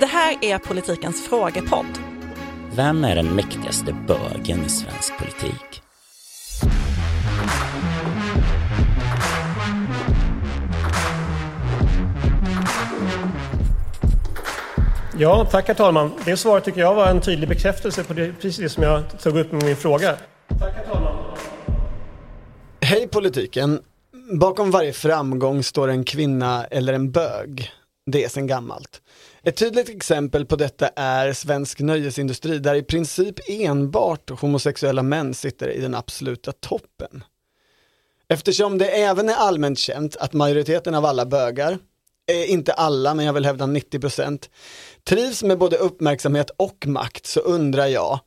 Det här är politikens frågepodd. Vem är den mäktigaste bögen i svensk politik? Ja, tack herr talman. Det svaret tycker jag var en tydlig bekräftelse på det, precis det som jag tog upp med min fråga. Tack herr talman. Hej politiken. Bakom varje framgång står en kvinna eller en bög. Det är sedan gammalt. Ett tydligt exempel på detta är svensk nöjesindustri där i princip enbart homosexuella män sitter i den absoluta toppen. Eftersom det även är allmänt känt att majoriteten av alla bögar, eh, inte alla men jag vill hävda 90%, trivs med både uppmärksamhet och makt så undrar jag,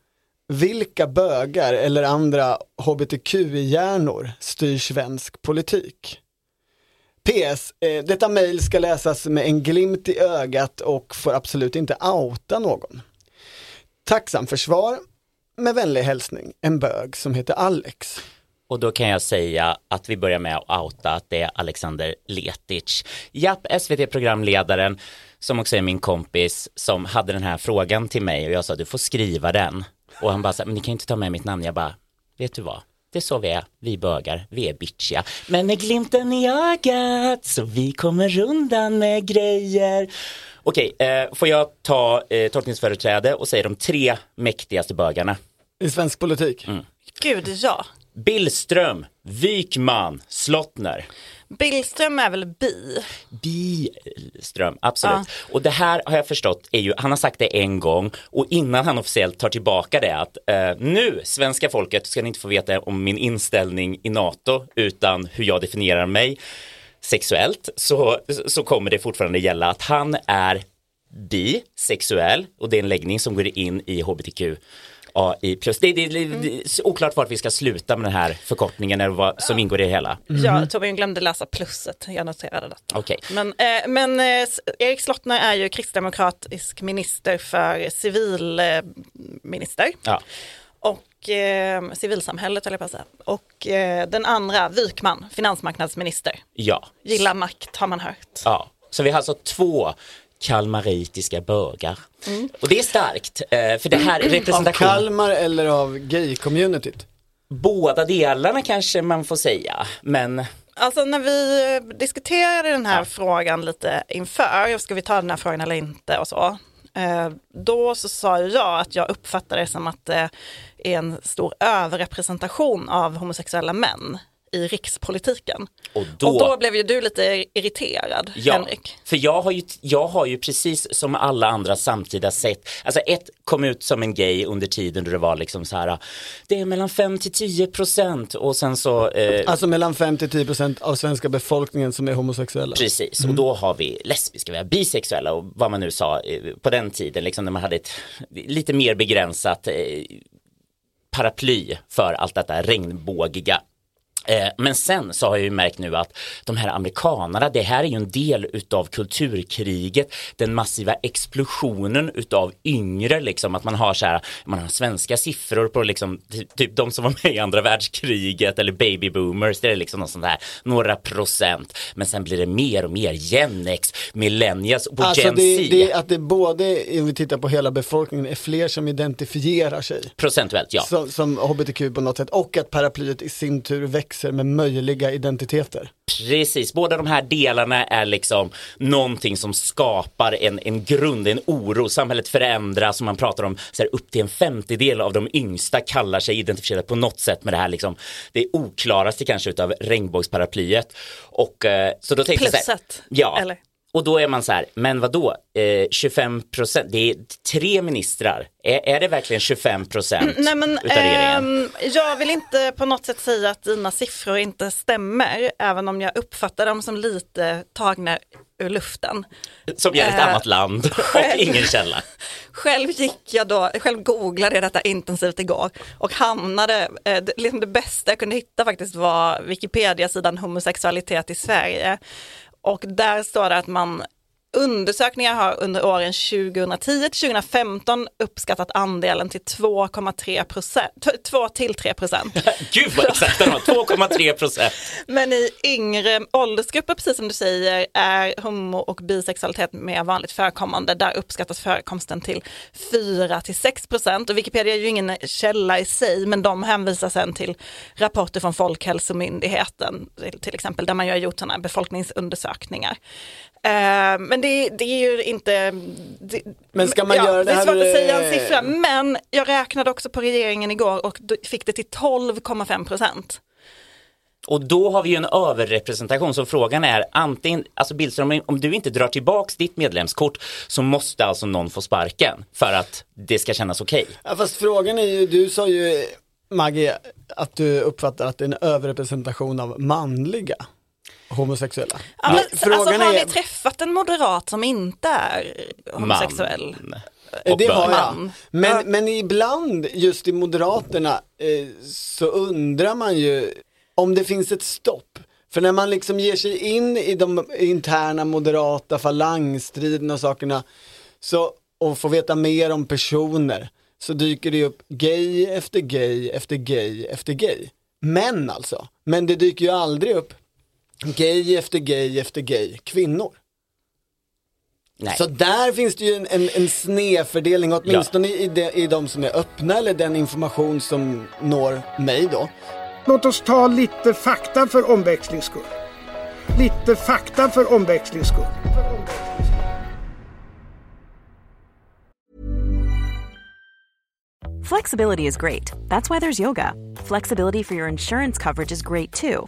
vilka bögar eller andra hbtqi-hjärnor styr svensk politik? PS. Eh, detta mail ska läsas med en glimt i ögat och får absolut inte outa någon. Tacksam för svar. Med vänlig hälsning, en bög som heter Alex. Och då kan jag säga att vi börjar med att outa att det är Alexander Letic. Japp, SVT-programledaren som också är min kompis som hade den här frågan till mig och jag sa du får skriva den. Och han bara så här, men ni kan ju inte ta med mitt namn. Jag bara, vet du vad? Det är så vi är, vi bögar, vi är bitchiga. Men med glimten i ögat så vi kommer undan med grejer. Okej, eh, får jag ta eh, tolkningsföreträde och säga de tre mäktigaste bögarna? I svensk politik. Gud, ja. Billström, Wykman, Slottner. Billström är väl bi? Biström, absolut. Och det här har jag förstått är ju, han har sagt det en gång och innan han officiellt tar tillbaka det att eh, nu, svenska folket, ska ni inte få veta om min inställning i NATO utan hur jag definierar mig sexuellt så, så kommer det fortfarande gälla att han är bisexuell och det är en läggning som går in i hbtq AI plus. Det, det, det, det är oklart vart vi ska sluta med den här förkortningen eller vad som ingår i det hela. Ja, Torbjörn glömde läsa plusset, jag noterade detta. Okej. Men, eh, men eh, Erik Slottner är ju kristdemokratisk minister för civilminister. Ja. Och eh, civilsamhället höll jag på att säga. Och eh, den andra, Wykman, finansmarknadsminister. Ja. Gillar makt har man hört. Ja, så vi har alltså två kalmaritiska bögar. Och det är starkt, eh, för det här är Av representation. Kalmar eller av gay-communityt? Båda delarna kanske man får säga, men Alltså när vi eh, diskuterade den här frågan lite inför, ska vi ta den här frågan eller inte och så. eh, Då så sa ju jag att jag uppfattar det som att det är en stor överrepresentation av homosexuella män i rikspolitiken. och då, Och då blev ju du lite irriterad, ja, Henrik. för jag har, ju, jag har ju precis som alla andra samtida sett, alltså ett kom ut som en gay under tiden då det var liksom så här, det är mellan 5 till 10 procent och sen så eh, Alltså mellan 5 till 10 procent av svenska befolkningen som är homosexuella. Precis, och då har vi lesbiska, vi har bisexuella och vad man nu sa eh, på den tiden, liksom när man hade ett lite mer begränsat eh, paraply för allt detta regnbågiga. Eh, Men sen så har jag ju märkt nu att de här amerikanerna, det här är ju en del utav kulturkriget, den massiva explosionen utav yngre, liksom att man har så här, man har svenska siffror på liksom, ty- typ de som var med i andra världskriget eller baby boomers, det är liksom något sånt där, några procent, men sen blir det mer och mer Gen X, millennials och Alltså Gen det, Z, det, att det både, om vi tittar på hela befolkningen, är fler som identifierar sig. Procentuellt ja. som, som hbtq på något sätt och att paraplyet i sin tur växer med möjliga identiteter. Precis, båda de här delarna är liksom någonting som skapar en, en grund, en oro. Samhället förändras och man pratar om så här, upp till en femtedel av de yngsta kallar sig identifierade på något sätt med det här liksom, det oklaraste kanske utav regnbågsparaplyet. Och eh, så då tänkte jag så här, ja, eller? Och då är man så här, men vadå, eh, 25 procent, det är tre ministrar, är, är det verkligen 25 procent Nej men utav regeringen? ehm, jag vill inte på något sätt säga att dina siffror inte stämmer, även om jag uppfattar dem som lite tagna ur luften. Som gäller ett eh, annat land och ingen källa. Själv gick jag då, själv googlade jag detta intensivt igår och hamnade, eh, det, liksom det bästa jag kunde hitta faktiskt var Wikipedia-sidan homosexualitet i Sverige. Och där står det att man Undersökningar har under åren 2010 till 2015 uppskattat andelen till 2,3 procent, 2 till 3 procent. Gud vad exakt den var, 2,3 procent. Men i yngre åldersgrupper, precis som du säger, är homo och bisexualitet mer vanligt förekommande. Där uppskattas förekomsten till 4 till 6 procent. Och Wikipedia är ju ingen källa i sig, men de hänvisar sen till rapporter från Folkhälsomyndigheten, till exempel, där man ju har gjort sådana undersökningar. Uh, men det, det, är ju inte... Det, men ska man ja, göra det här... Det är svårt att säga en siffra, men jag räknade också på regeringen igår och fick det till 12,5 procent. Och då har vi ju en överrepresentation, så frågan är antingen, alltså Billström, om du inte drar tillbaks ditt medlemskort så måste alltså någon få sparken för att det ska kännas okej. Okay. Ja, fast frågan är ju, du sa ju Maggie, att du uppfattar att det är en överrepresentation av manliga homosexuella. Ja, men, Frågan alltså, har är... ni träffat en moderat som inte är homosexuell? Man. Det har jag. Men, men ibland just i Moderaterna eh, så undrar man ju om det finns ett stopp. För när man liksom ger sig in i de interna moderata falangstriderna och sakerna så, och får veta mer om personer så dyker det upp gay efter gay efter gay efter gay. Män alltså. Men det dyker ju aldrig upp gay efter gay efter gay kvinnor. Nej. Så där finns det ju en, en, en snedfördelning, åtminstone ja. i, de, i de som är öppna eller den information som når mig då. Låt oss ta lite fakta för omväxlings skull. Lite fakta för omväxlings skull. Flexibility is great. That's why there's yoga. Flexibility for your insurance coverage is great too.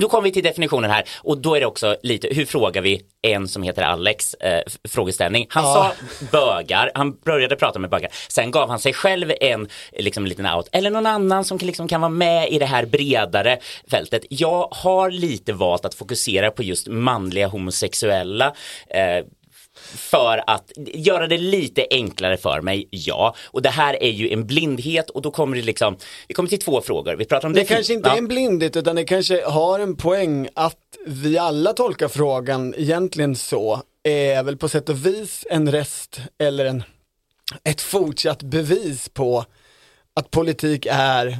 Då kommer vi till definitionen här och då är det också lite, hur frågar vi en som heter Alex eh, frågeställning. Han ja. sa bögar, han började prata med bögar, sen gav han sig själv en liksom, liten out, eller någon annan som liksom, kan vara med i det här bredare fältet. Jag har lite valt att fokusera på just manliga homosexuella eh, för att göra det lite enklare för mig, ja. Och det här är ju en blindhet och då kommer det liksom, vi kommer till två frågor. Vi pratar om det. Det kanske inte är en blindhet utan det kanske har en poäng att vi alla tolkar frågan egentligen så, är väl på sätt och vis en rest eller en, ett fortsatt bevis på att politik är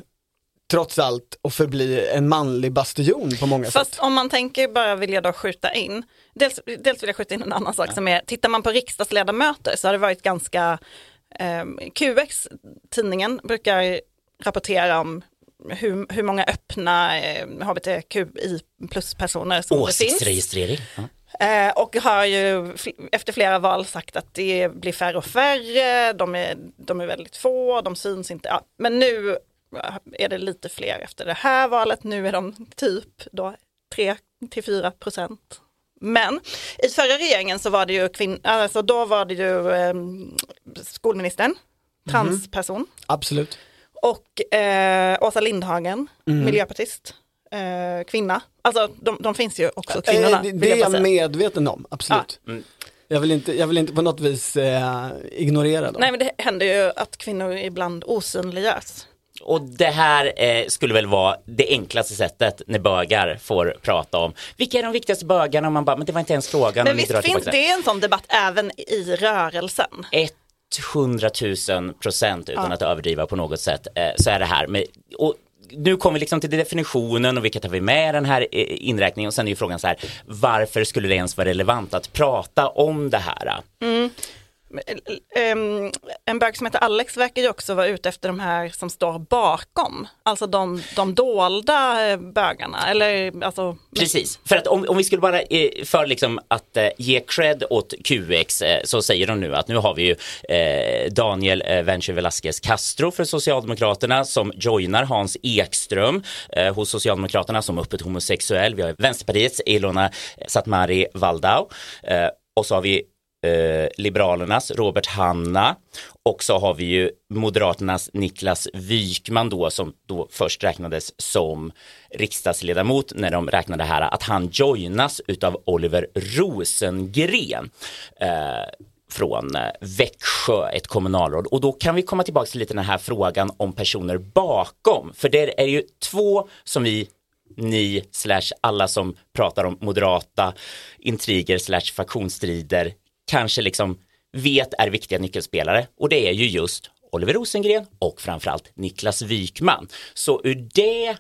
trots allt och förbli en manlig bastion på många Fast sätt. Fast om man tänker bara vill jag då skjuta in, dels, dels vill jag skjuta in en annan sak ja. som är, tittar man på riksdagsledamöter så har det varit ganska, eh, QX, tidningen, brukar rapportera om hur, hur många öppna eh, hbtqi plus-personer som det finns. Åsiktsregistrering. Ja. Eh, och har ju efter flera val sagt att det blir färre och färre, de är, de är väldigt få, de syns inte. Ja. Men nu är det lite fler efter det här valet. Nu är de typ då 3 till 4 procent. Men i förra regeringen så var det ju kvinn, alltså då var det ju eh, skolministern, transperson. Mm. Absolut. Och eh, Åsa Lindhagen, mm. miljöpartist, eh, kvinna. Alltså de, de, finns ju också kvinnorna. det, det är jag medveten om, absolut. Ja. Mm. Jag vill, inte, jag vill inte på något vis eh, ignorera dem. Nej men det händer ju att kvinnor ibland osynliggörs. Och det här eh, skulle väl vara det enklaste sättet när bögar får prata om vilka är de viktigaste bögarna och man bara, men det var inte ens frågan. Men visst finns det en sån debatt även i rörelsen? 100 000 procent utan ja. att överdriva på något sätt eh, så är det här. Med, och nu kommer vi liksom till definitionen och vilka tar vi med i den här eh, inräkningen och sen är ju frågan så här varför skulle det ens vara relevant att prata om det här? Mm. Ehm, en bög som heter Alex verkar ju också vara ute efter de här som står bakom, alltså de, de dolda eh, bögarna. Eller, alltså... Precis, för att om, om vi skulle bara eh, för liksom att eh, ge cred åt QX så säger de nu att nu har vi ju Daniel Venture Velasquez Castro för Socialdemokraterna som joinar Hans Ekström hos Socialdemokraterna som öppet homosexuell. Vi har Vänsterpartiets Ilona Satmari Valdau och så har vi eh, Liberalernas Robert Hanna och så har vi ju Moderaternas Niklas Wykman då som då först räknades som riksdagsledamot när de räknade här att han joinas utav Oliver Rosengren. Eh, från eh, Växjö, ett kommunalråd. Och då kan vi komma tillbaka till lite den här frågan om personer bakom. För det är ju två som vi ni slash alla som pratar om moderata intriger slash faktionsstrider kanske liksom vet är viktiga nyckelspelare och det är ju just Oliver Rosengren och framförallt Niklas Wykman. Så ur det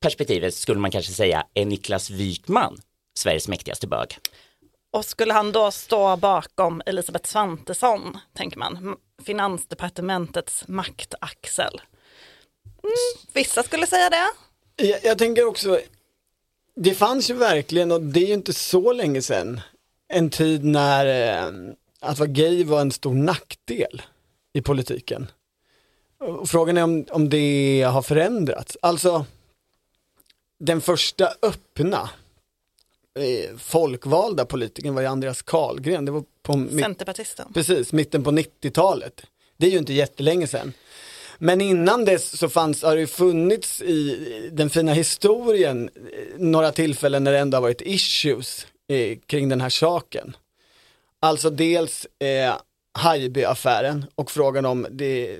perspektivet skulle man kanske säga är Niklas Wykman Sveriges mäktigaste bög. Och skulle han då stå bakom Elisabeth Svantesson, tänker man, Finansdepartementets maktaxel? Mm, vissa skulle säga det. Jag, jag tänker också, det fanns ju verkligen, och det är ju inte så länge sedan, en tid när eh, att vara gay var en stor nackdel i politiken. Och frågan är om, om det har förändrats. Alltså, den första öppna eh, folkvalda politikern var ju Andreas Karlgren. Det var på Centerpartisten. Precis, mitten på 90-talet. Det är ju inte jättelänge sedan. Men innan dess så fanns, har det funnits i den fina historien några tillfällen när det ändå har varit issues eh, kring den här saken. Alltså dels eh, Hajby-affären och frågan om det,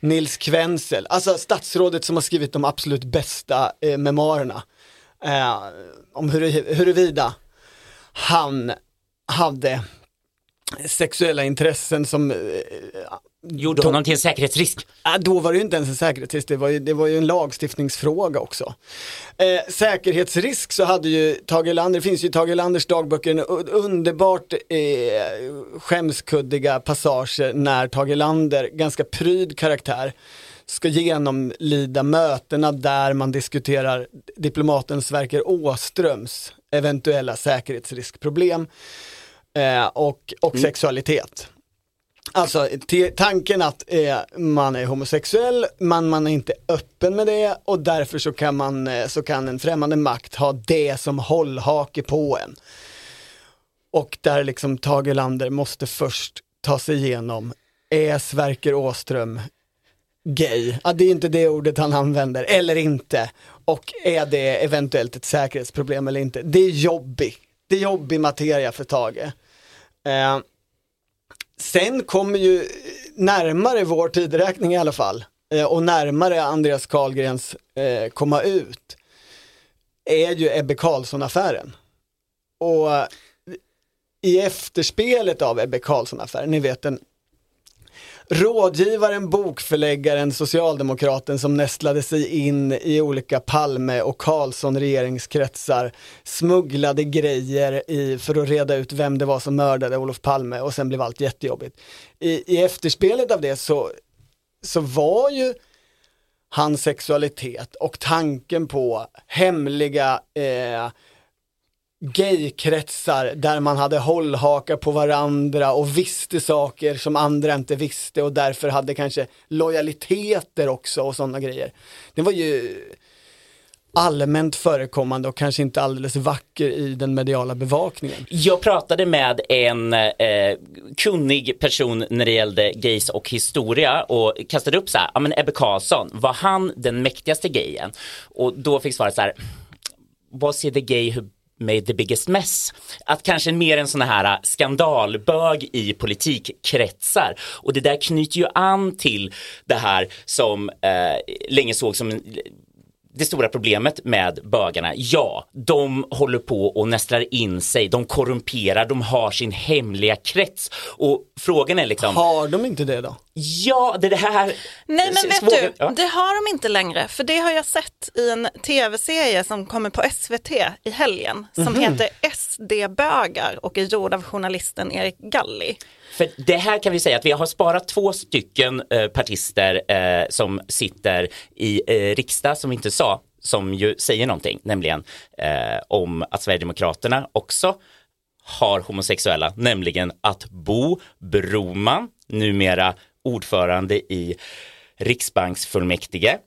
Nils Kvensel, alltså statsrådet som har skrivit de absolut bästa eh, memoarerna eh, om hur, huruvida han hade sexuella intressen som eh, Gjorde honom till en säkerhetsrisk? Äh, då var det ju inte ens en säkerhetsrisk, det var ju, det var ju en lagstiftningsfråga också. Eh, säkerhetsrisk så hade ju Tage Erlander, det finns ju i Tage Erlanders dagböcker en underbart eh, skämskuddiga passager när Tage Erlander, ganska pryd karaktär, ska genomlida mötena där man diskuterar diplomaten Sverker Åströms eventuella säkerhetsriskproblem eh, och, och mm. sexualitet. Alltså tanken att eh, man är homosexuell, man, man är inte öppen med det och därför så kan, man, eh, så kan en främmande makt ha det som hållhake på en. Och där liksom Tage Lander måste först ta sig igenom, är Sverker Åström gay? Ja, det är inte det ordet han använder, eller inte. Och är det eventuellt ett säkerhetsproblem eller inte? Det är jobbigt jättejobbig jobbig materia för Tage. Eh, Sen kommer ju närmare vår tideräkning i alla fall eh, och närmare Andreas Karlgrens eh, komma ut är ju Ebbe Carlsson-affären. Och i efterspelet av Ebbe Carlsson-affären, ni vet den rådgivaren, bokförläggaren, socialdemokraten som nästlade sig in i olika Palme och Karlsson regeringskretsar, smugglade grejer i, för att reda ut vem det var som mördade Olof Palme och sen blev allt jättejobbigt. I, i efterspelet av det så, så var ju hans sexualitet och tanken på hemliga eh, gaykretsar där man hade hållhakar på varandra och visste saker som andra inte visste och därför hade kanske lojaliteter också och sådana grejer. Det var ju allmänt förekommande och kanske inte alldeles vacker i den mediala bevakningen. Jag pratade med en eh, kunnig person när det gällde gays och historia och kastade upp så här, ja men Ebbe Carlsson, var han den mäktigaste gayen? Och då fick svaret så här, was he the gay who made the biggest mess. Att kanske mer en sån här äh, skandalbög i politikkretsar. Och det där knyter ju an till det här som eh, länge såg som det stora problemet med bögarna, ja, de håller på och nästlar in sig, de korrumperar, de har sin hemliga krets. Och frågan är liksom... Har de inte det då? Ja, det är det här... Nej men vet du, ja. det har de inte längre, för det har jag sett i en tv-serie som kommer på SVT i helgen, som mm -hmm. heter SD-bögar och är gjord av journalisten Erik Galli. För det här kan vi säga att vi har sparat två stycken eh, partister eh, som sitter i eh, riksdag som vi inte sa, som ju säger någonting, nämligen eh, om att Sverigedemokraterna också har homosexuella, nämligen att Bo Broman, numera ordförande i Riksbanksfullmäktige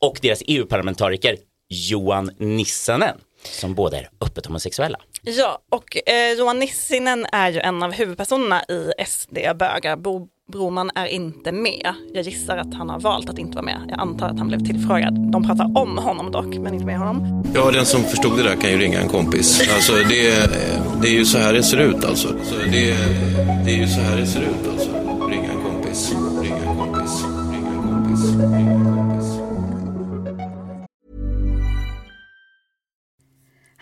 och deras EU-parlamentariker Johan Nissanen som båda är öppet homosexuella. Ja, och eh, Johan Nissinen är ju en av huvudpersonerna i SD Bögar. Bo Broman är inte med. Jag gissar att han har valt att inte vara med. Jag antar att han blev tillfrågad. De pratar om honom dock, men inte med honom. Ja, den som förstod det där kan ju ringa en kompis. Alltså, det, det är ju så här det ser ut alltså. Så det, det är ju så här det ser ut alltså. Ringa en kompis, ringa en kompis, ringa en kompis, ringa en kompis.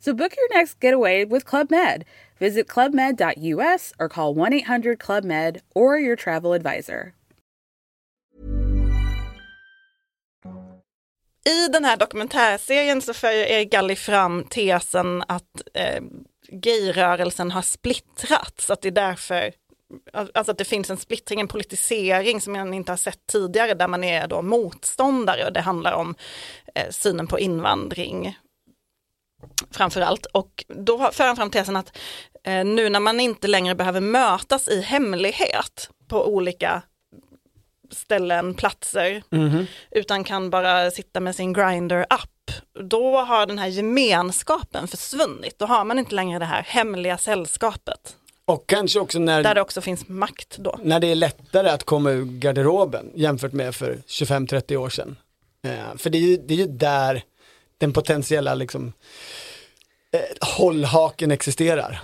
So book your next getaway with Club Med. Visit clubmed.us or call 1 800 Club Med or your travel advisor. I den här dokumentärserien så för Erik Galli fram tesen att eh, gayrörelsen har splittrats, att det är därför Alltså att det finns en splittring, en politisering som man inte har sett tidigare där man är då motståndare och det handlar om eh, synen på invandring framför allt. Och då för han fram tesen att eh, nu när man inte längre behöver mötas i hemlighet på olika ställen, platser, utan kan bara sitta med sin grinder-app, då har den här gemenskapen försvunnit. Då har man inte längre det här hemliga sällskapet, Och kanske också när, där det också finns makt då. när det är lättare att komma ur garderoben jämfört med för 25-30 år sedan. Eh, för det är, ju, det är ju där den potentiella liksom, Eh, hållhaken existerar.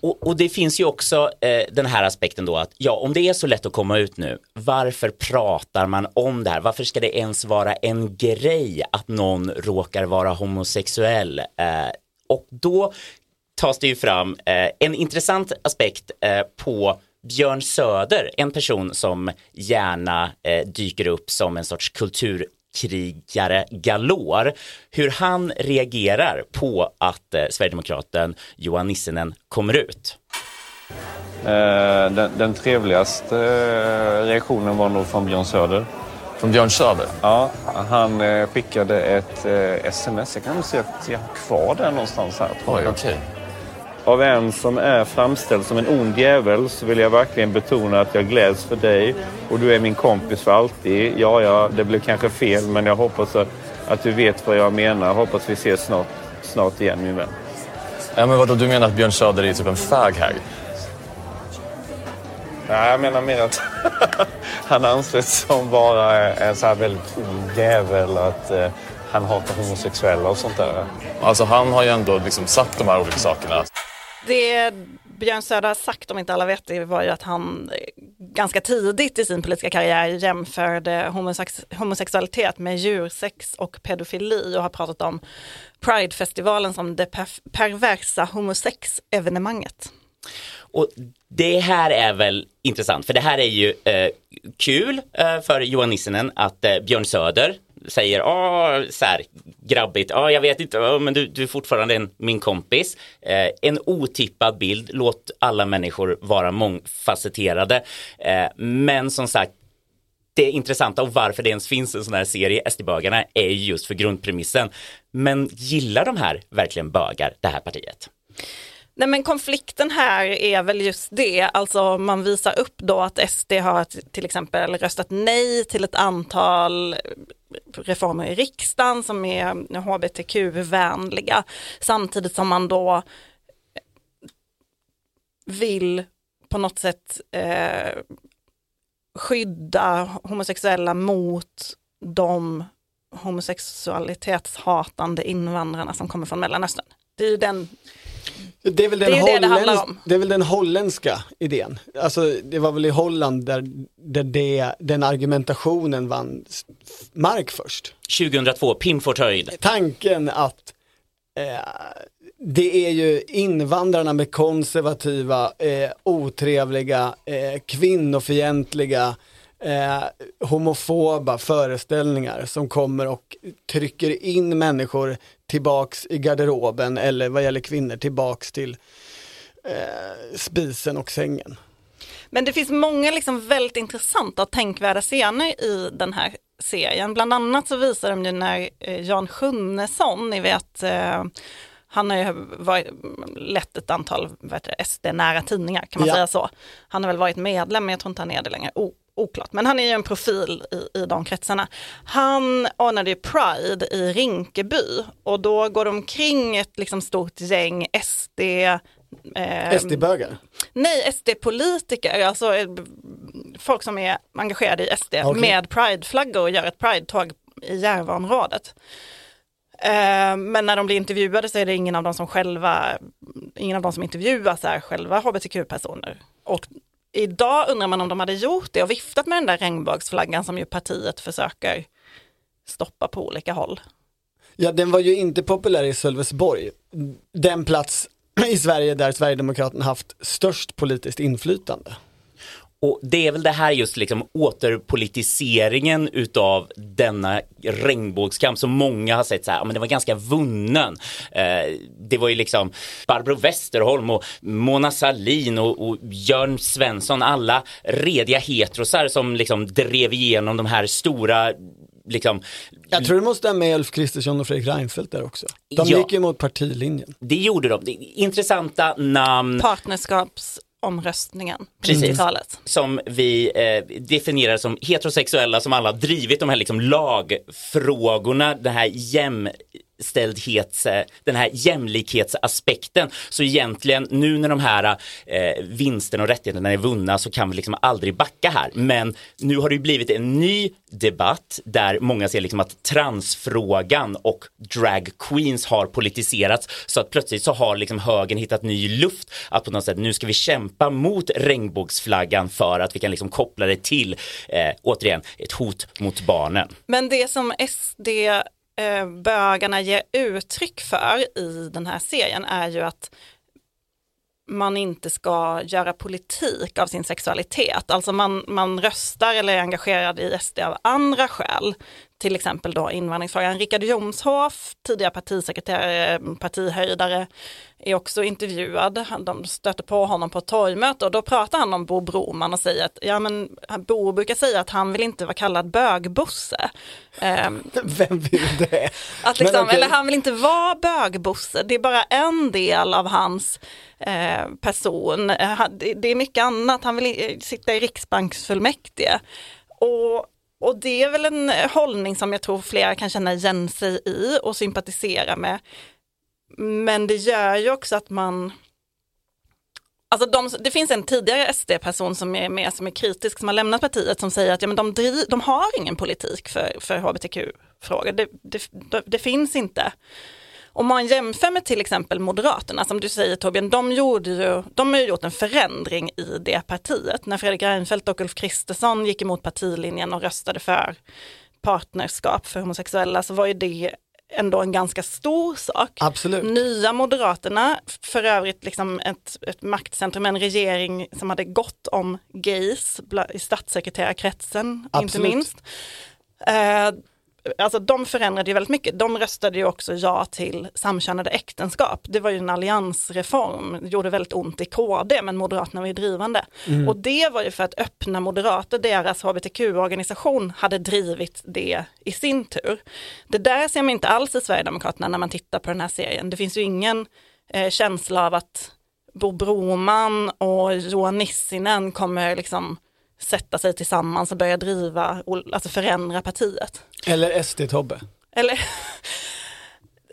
Och, och det finns ju också eh, den här aspekten då att ja, om det är så lätt att komma ut nu, varför pratar man om det här? Varför ska det ens vara en grej att någon råkar vara homosexuell? Eh, och då tas det ju fram eh, en intressant aspekt eh, på Björn Söder, en person som gärna eh, dyker upp som en sorts kultur kulturkrigare galor. Hur han reagerar på att eh, Sverigedemokraten Johan Nissinen kommer ut. Eh, Den, den trevligaste eh, reaktionen var nog från Björn Söder. Från Björn Söder? Ja, han eh, skickade ett eh, sms. Jag kan se att jag har kvar det någonstans här. Oj, okej. Av en som är framställd som en ond jävel så vill jag verkligen betona att jag gläds för dig och du är min kompis för alltid. Ja, ja, det blev kanske fel men jag hoppas att, att du vet vad jag menar. Hoppas vi ses snart, snart igen min vän. Ja, men vadå, du menar att Björn Söder är typ en fag-hag? Nej, jag menar mer att han anses som bara en så här väldigt ond jävel. Att eh, han hatar homosexuella och sånt där. Alltså han har ju ändå liksom sagt de här olika sakerna. Det Björn Söder har sagt, om inte alla vet det, var ju att han eh, ganska tidigt i sin politiska karriär jämförde homosex homosexualitet med djursex och pedofili och har pratat om Pride-festivalen som det per perversa homosex-evenemanget. Och det här är väl intressant, för det här är ju eh, kul eh, för Johan Nissinen att eh, Björn Söder säger, ah, så här, grabbigt, ah, jag vet inte, ah, men du, du är fortfarande en, min kompis. Eh, en otippad bild, låt alla människor vara mångfacetterade. Eh, men som sagt, det intressanta och varför det ens finns en sån här serie, SD-bögarna, är just för grundpremissen. Men gillar de här verkligen bögar, det här partiet? Nej men konflikten här är väl just det, alltså man visar upp då att SD har till exempel röstat nej till ett antal reformer i riksdagen som är hbtq-vänliga, samtidigt som man då vill på något sätt eh, skydda homosexuella mot de homosexualitetshatande invandrarna som kommer från Mellanöstern. Det är ju den det är väl den, Det är det det handlar holländsk- om. det är väl den holländska idén. Alltså det var väl i Holland där, där det, den argumentationen vann mark först. 2002, Pim Fortuyn. Tanken att eh, det är ju invandrarna med konservativa, eh, otrevliga, eh, kvinnofientliga eh, homofoba föreställningar som kommer och trycker in människor tillbaks i garderoben eller vad gäller kvinnor tillbaks till eh, spisen och sängen. Men det finns många liksom väldigt intressanta och tänkvärda scener i den här serien. Bland annat så visar de ju när eh, Jan Sjunnesson, ni vet, eh, han har ju varit, lett ett antal SD-nära tidningar, kan man Ja. säga så. Han har väl varit medlem, men jag tror inte han är det längre. O, oklart, men han är ju en profil i, i de kretsarna. Han ordnade ju Pride i Rinkeby och då går de omkring ett liksom stort gäng SD eh, SD-bögar. Nej, SD-politiker, alltså eh, folk som är engagerade i SD Okej. med prideflaggor och gör ett pridetåg i Järvaområdet. Eh, Men när de blir intervjuade så är det ingen av dem som själva, ingen av dem som intervjuas är själva hbtq-personer. Och idag undrar man om de hade gjort det och viftat med den där regnbågsflaggan som ju partiet försöker stoppa på olika håll. Ja, den var ju inte populär i Sölvesborg. Den plats i Sverige där Sverigedemokraterna haft störst politiskt inflytande. Och det är väl det här just liksom återpolitiseringen utav denna regnbågskamp som många har sett så här, men det var ganska vunnen. Eh, det var ju liksom Barbro Westerholm och Mona Sahlin och, och Jörn Svensson, alla rediga heterosar som liksom drev igenom de här stora liksom, Jag tror det måste ha med Ulf Kristersson och Fredrik Reinfeldt där också. De Ja. gick ju mot partilinjen. det gjorde de. Det Intressanta namn. Partnerskapsomröstningen på Precis. 90-talet. som vi eh, definierar som heterosexuella som alla drivit de här liksom lagfrågorna, den här jämställdhets, den här jämlikhetsaspekten. Så egentligen nu när de här eh, vinsterna och rättigheterna är vunna så kan vi liksom aldrig backa här. Men nu har det ju blivit en ny debatt där många ser liksom att transfrågan och drag queens har politiserats så att plötsligt så har liksom högern hittat ny luft att på något sätt nu ska vi kämpa mot regnbågsflaggan för att vi kan liksom koppla det till eh, återigen ett hot mot barnen. Men det som SD Eh, bögarna ger uttryck för i den här serien är ju att man inte ska göra politik av sin sexualitet. Alltså man, man röstar eller är engagerad i SD av andra skäl. Till exempel då invandringsfrågan. Richard Jomshof, tidigare partisekreterare, partihöjdare, är också intervjuad. De stöter på honom på ett torgmöte och då pratar han om Bo Broman och säger att ja, men Bo brukar säga att han vill inte vara kallad bögbosse. Ehm, Vem vill det? att liksom, okej. Eller han vill inte vara bögbosse, det är bara en del av hans eh, person. Eh, det, är mycket annat, han vill sitta i riksbanksfullmäktige. Och, och det är väl en eh, hållning som jag tror flera kan känna igen sig i och sympatisera med. Men det gör ju också att man Alltså de, det finns en tidigare SD-person som är med som är kritisk som har lämnat partiet som säger att ja, men de, driv, de har ingen politik för, för hbtq-frågor. Det, det, det, det finns inte. Om man jämför med till exempel Moderaterna, som du säger Torbjörn, de, gjorde ju, de har ju gjort en förändring i det partiet. När Fredrik Reinfeldt och Ulf Kristersson gick emot partilinjen och röstade för partnerskap för homosexuella så var ju det ändå en ganska stor sak. Absolut. Nya Moderaterna, för övrigt liksom ett, ett maktcentrum, en regering som hade gått om gays i statssekreterarkretsen, inte Absolut. minst. Eh, alltså de förändrade ju väldigt mycket. De röstade ju också ja till samkönade äktenskap. Det var ju en alliansreform, det gjorde väldigt ont i KD, men Moderaterna var ju drivande. Och det var ju för att öppna Moderater, deras hbtq-organisation, hade drivit det i sin tur. Det där ser man inte alls i Sverigedemokraterna när man tittar på den här serien. Det finns ju ingen eh, känsla av att Bo Broman och Johan Nissinen kommer liksom sätta sig tillsammans och börja driva, alltså förändra partiet. Eller SD-Tobbe. Eller,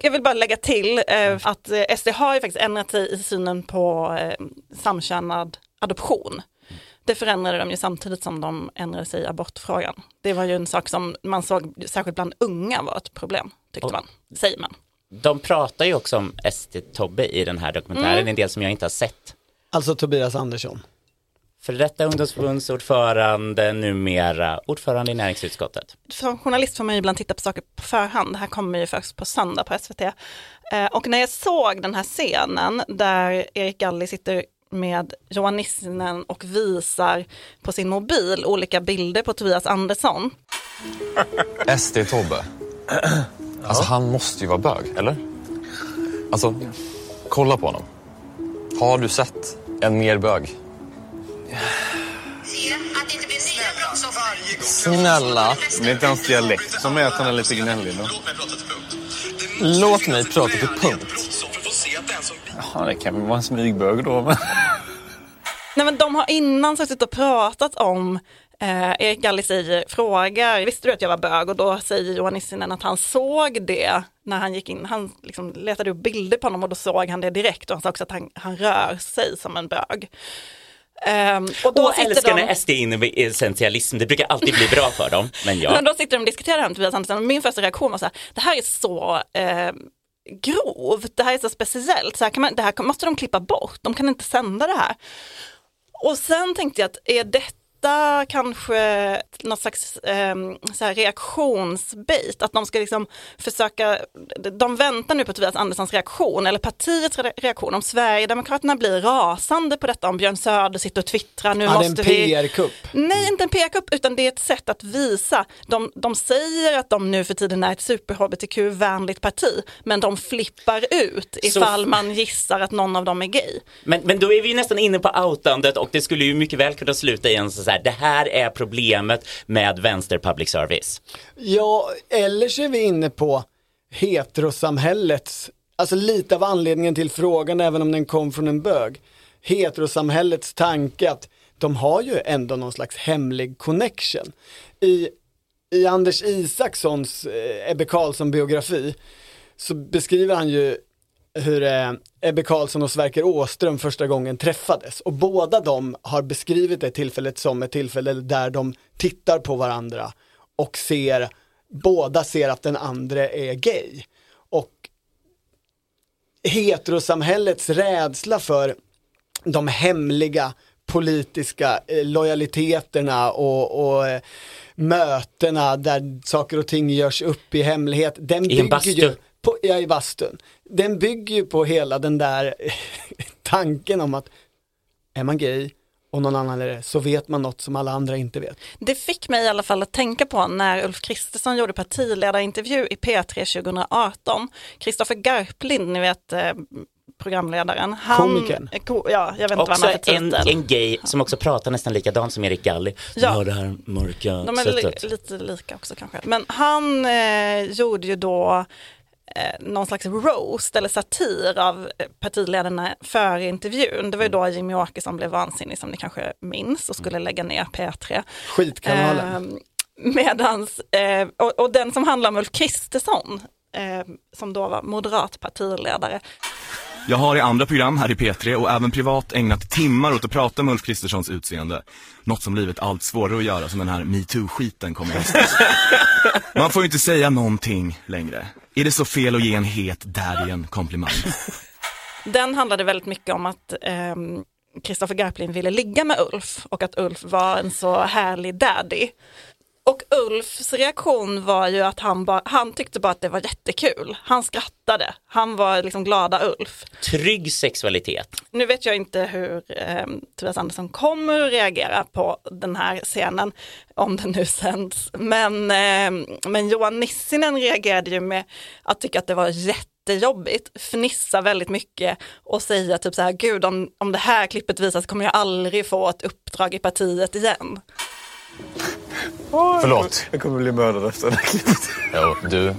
jag vill bara lägga till eh, att eh, SD har ju faktiskt ändrat sig i synen på eh, samkönad adoption. Det förändrade de ju samtidigt som de ändrade sig i abortfrågan. Det var ju en sak som man såg särskilt bland unga var ett problem, tyckte Och- man, säger man. De pratar ju också om SD-Tobbe i den här dokumentären, en del som jag inte har sett. Alltså Tobias Andersson. För detta ungdomsförbundsordförande, numera ordförande i näringsutskottet. som journalist får man ju ibland titta på saker på förhand. Det här kommer ju först på söndag på SVT. Eh, och när jag såg den här scenen där Erik Galli sitter med Johan Nissinen och visar på sin mobil olika bilder på Tobias Andersson. SD-Tobbe. Alltså han måste ju vara bög, eller? Alltså, kolla på honom. Har du sett en mer bög? Snälla. Det är inte hans dialekt som är att han är lite gnällig. Då. Låt mig prata till punkt. Ja, det kan väl vara en smygbög då. Men... Nej, men de har innan suttit och pratat om Eh, Erik Galli säger, frågar, visste du att jag var bög? Och då säger Johan Nissinen att han såg det när han gick in. Han liksom letade upp bilder på honom och då såg han det direkt. Och han sa också att han, han rör sig som en bög. Um, och då och älskar de... när SD är inne i essentialism, det brukar alltid bli bra för dem. Men ja. Men då sitter de och diskuterar det här med Tobias Andersson min första reaktion var så här, det här är så eh, grovt, det här är så speciellt, så här kan man, det här måste de klippa bort, de kan inte sända det här. Och sen tänkte jag att är detta hitta kanske någon slags eh, så reaktionsbit, att de ska liksom försöka, de väntar nu på Tobias Anderssons reaktion eller partiets reaktion. Om Sverigedemokraterna blir rasande på detta, om Björn Söder sitter och twittrar, nu ja, måste vi... det är en PR-kupp. Nej, inte en PR-kupp, utan det är ett sätt att visa. De, de säger att de nu för tiden är ett super-hbtq-vänligt parti, men de flippar ut ifall så... man gissar att någon av dem är gay. Men, men då är vi nästan inne på outandet och det skulle ju mycket väl kunna sluta i en så här, det här är problemet med vänster public service. Ja, eller så är vi inne på heterosamhällets, alltså lite av anledningen till frågan även om den kom från en bög, heterosamhällets tanke att de har ju ändå någon slags hemlig connection. I, i Anders Isakssons eh, Ebbe Carlsson-biografi så beskriver han ju hur eh, Ebbe Carlsson och Sverker Åström första gången träffades. Och båda de har beskrivit det tillfället som ett tillfälle där de tittar på varandra och ser, båda ser att den andra är gay. Och heterosamhällets rädsla för de hemliga politiska eh, lojaliteterna och, och eh, mötena där saker och ting görs upp i hemlighet. Den I en bastu. Ju, på, ja, i bastun. Den bygger ju på hela den där tanken om att är man gay och någon annan är det, så vet man något som alla andra inte vet. Det fick mig i alla fall att tänka på när Ulf Kristersson gjorde partiledarintervju i P3 2018. Kristoffer Garplind, ni vet eh, programledaren. Han, Komikern. Ja, jag vet inte också vad en, en gay som också pratar nästan likadant som Erik Galli. Ja. har det här mörka De är li, lite lika också kanske. Men han eh, gjorde ju då eh, någon slags roast eller satir av partiledarna före intervjun. Det var ju då Jimmy Åkesson blev vansinnig som ni kanske minns och skulle lägga ner P3. Skitkanalen. Eh, medans, eh, och, och, den som handlar om Ulf Kristersson, eh, som då var moderat partiledare. Jag har i andra program här i P3 och även privat ägnat timmar åt att prata med Ulf Kristerssons utseende. Något som blivit allt svårare att göra som den här metoo-skiten kommer Man får ju inte säga någonting längre. Är det så fel att ge en het därgen komplimang? Den handlade väldigt mycket om att Kristoffer ehm, Garplind ville ligga med Ulf och att Ulf var en så härlig daddy. Och Ulfs reaktion var ju att han, ba, han tyckte bara att det var jättekul. Han skrattade, han var liksom glada Ulf. Trygg sexualitet. Nu vet jag inte hur eh, Tobias Andersson kommer att reagera på den här scenen, om den nu sänds. Men, eh, men Johan Nissinen reagerade ju med att tycka att det var jättejobbigt, fnissa väldigt mycket och säga typ så här, gud om, om det här klippet visas kommer jag aldrig få ett uppdrag i partiet igen. Oj, Förlåt. Jag kommer bli mördad efter det här klippet. Jo, du.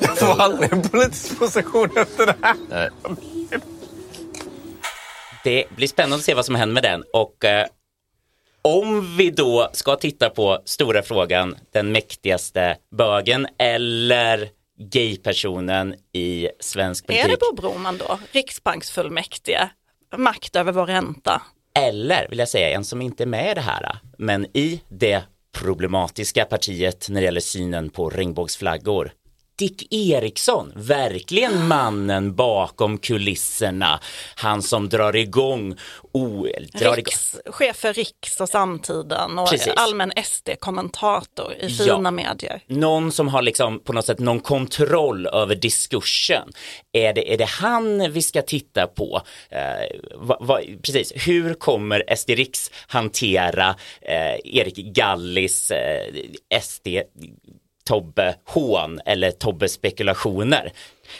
Jag får aldrig en politisk position efter det här. Nej. Det blir spännande att se vad som händer med den och eh, om vi då ska titta på stora frågan, den mäktigaste bögen eller gaypersonen i svensk politik. Är det Bo Broman då, riksbanksfullmäktige, makt över vår ränta? Eller vill jag säga en som inte är med i det här, men i det problematiska partiet när det gäller synen på regnbågsflaggor. Dick Eriksson, verkligen mannen bakom kulisserna. Han som drar igång, oh, drar Riks, chef för Riks och Samtiden och Precis. allmän SD-kommentator i Ja. fina medier. någon som har liksom på något sätt någon kontroll över diskursen. Är det, är det han vi ska titta på? Eh, va, va, precis, hur kommer SD Riks hantera eh, Erik Gallis eh, SD Tobbe hån eller Tobbe spekulationer?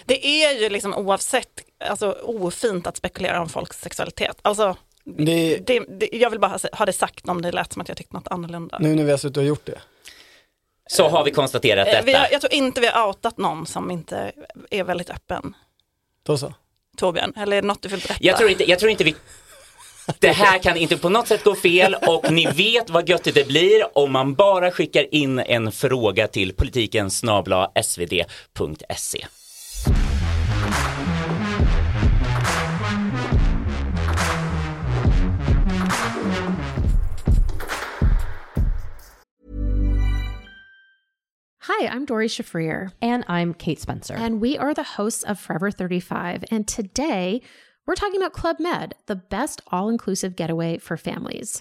Det är ju liksom oavsett, alltså ofint att spekulera om folks sexualitet. Alltså, Det, det, det, jag vill bara ha, det sagt om det lät som att jag tyckte något annorlunda. nu när vi har suttit och gjort det. Så har vi konstaterat Eh, Vi detta. har, jag tror inte vi har outat någon som inte är väldigt öppen. Då så. Torbjörn, eller är det något du vill berätta? Jag tror inte, jag tror inte vi det här kan inte på något sätt gå fel och ni vet vad göttigt det blir om man bara skickar in en fråga till politiken snabla svd.se. Hi, I'm Dory Shafrir. And I'm Kate Spencer. And we are the hosts of Forever 35. And today we're talking about Club Med, the best all inclusive getaway for families.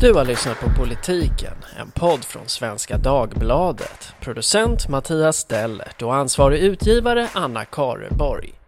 Du har lyssnat på Politiken, en podd från Svenska Dagbladet. Producent Mattias Stellert och ansvarig utgivare Anna Kareborg.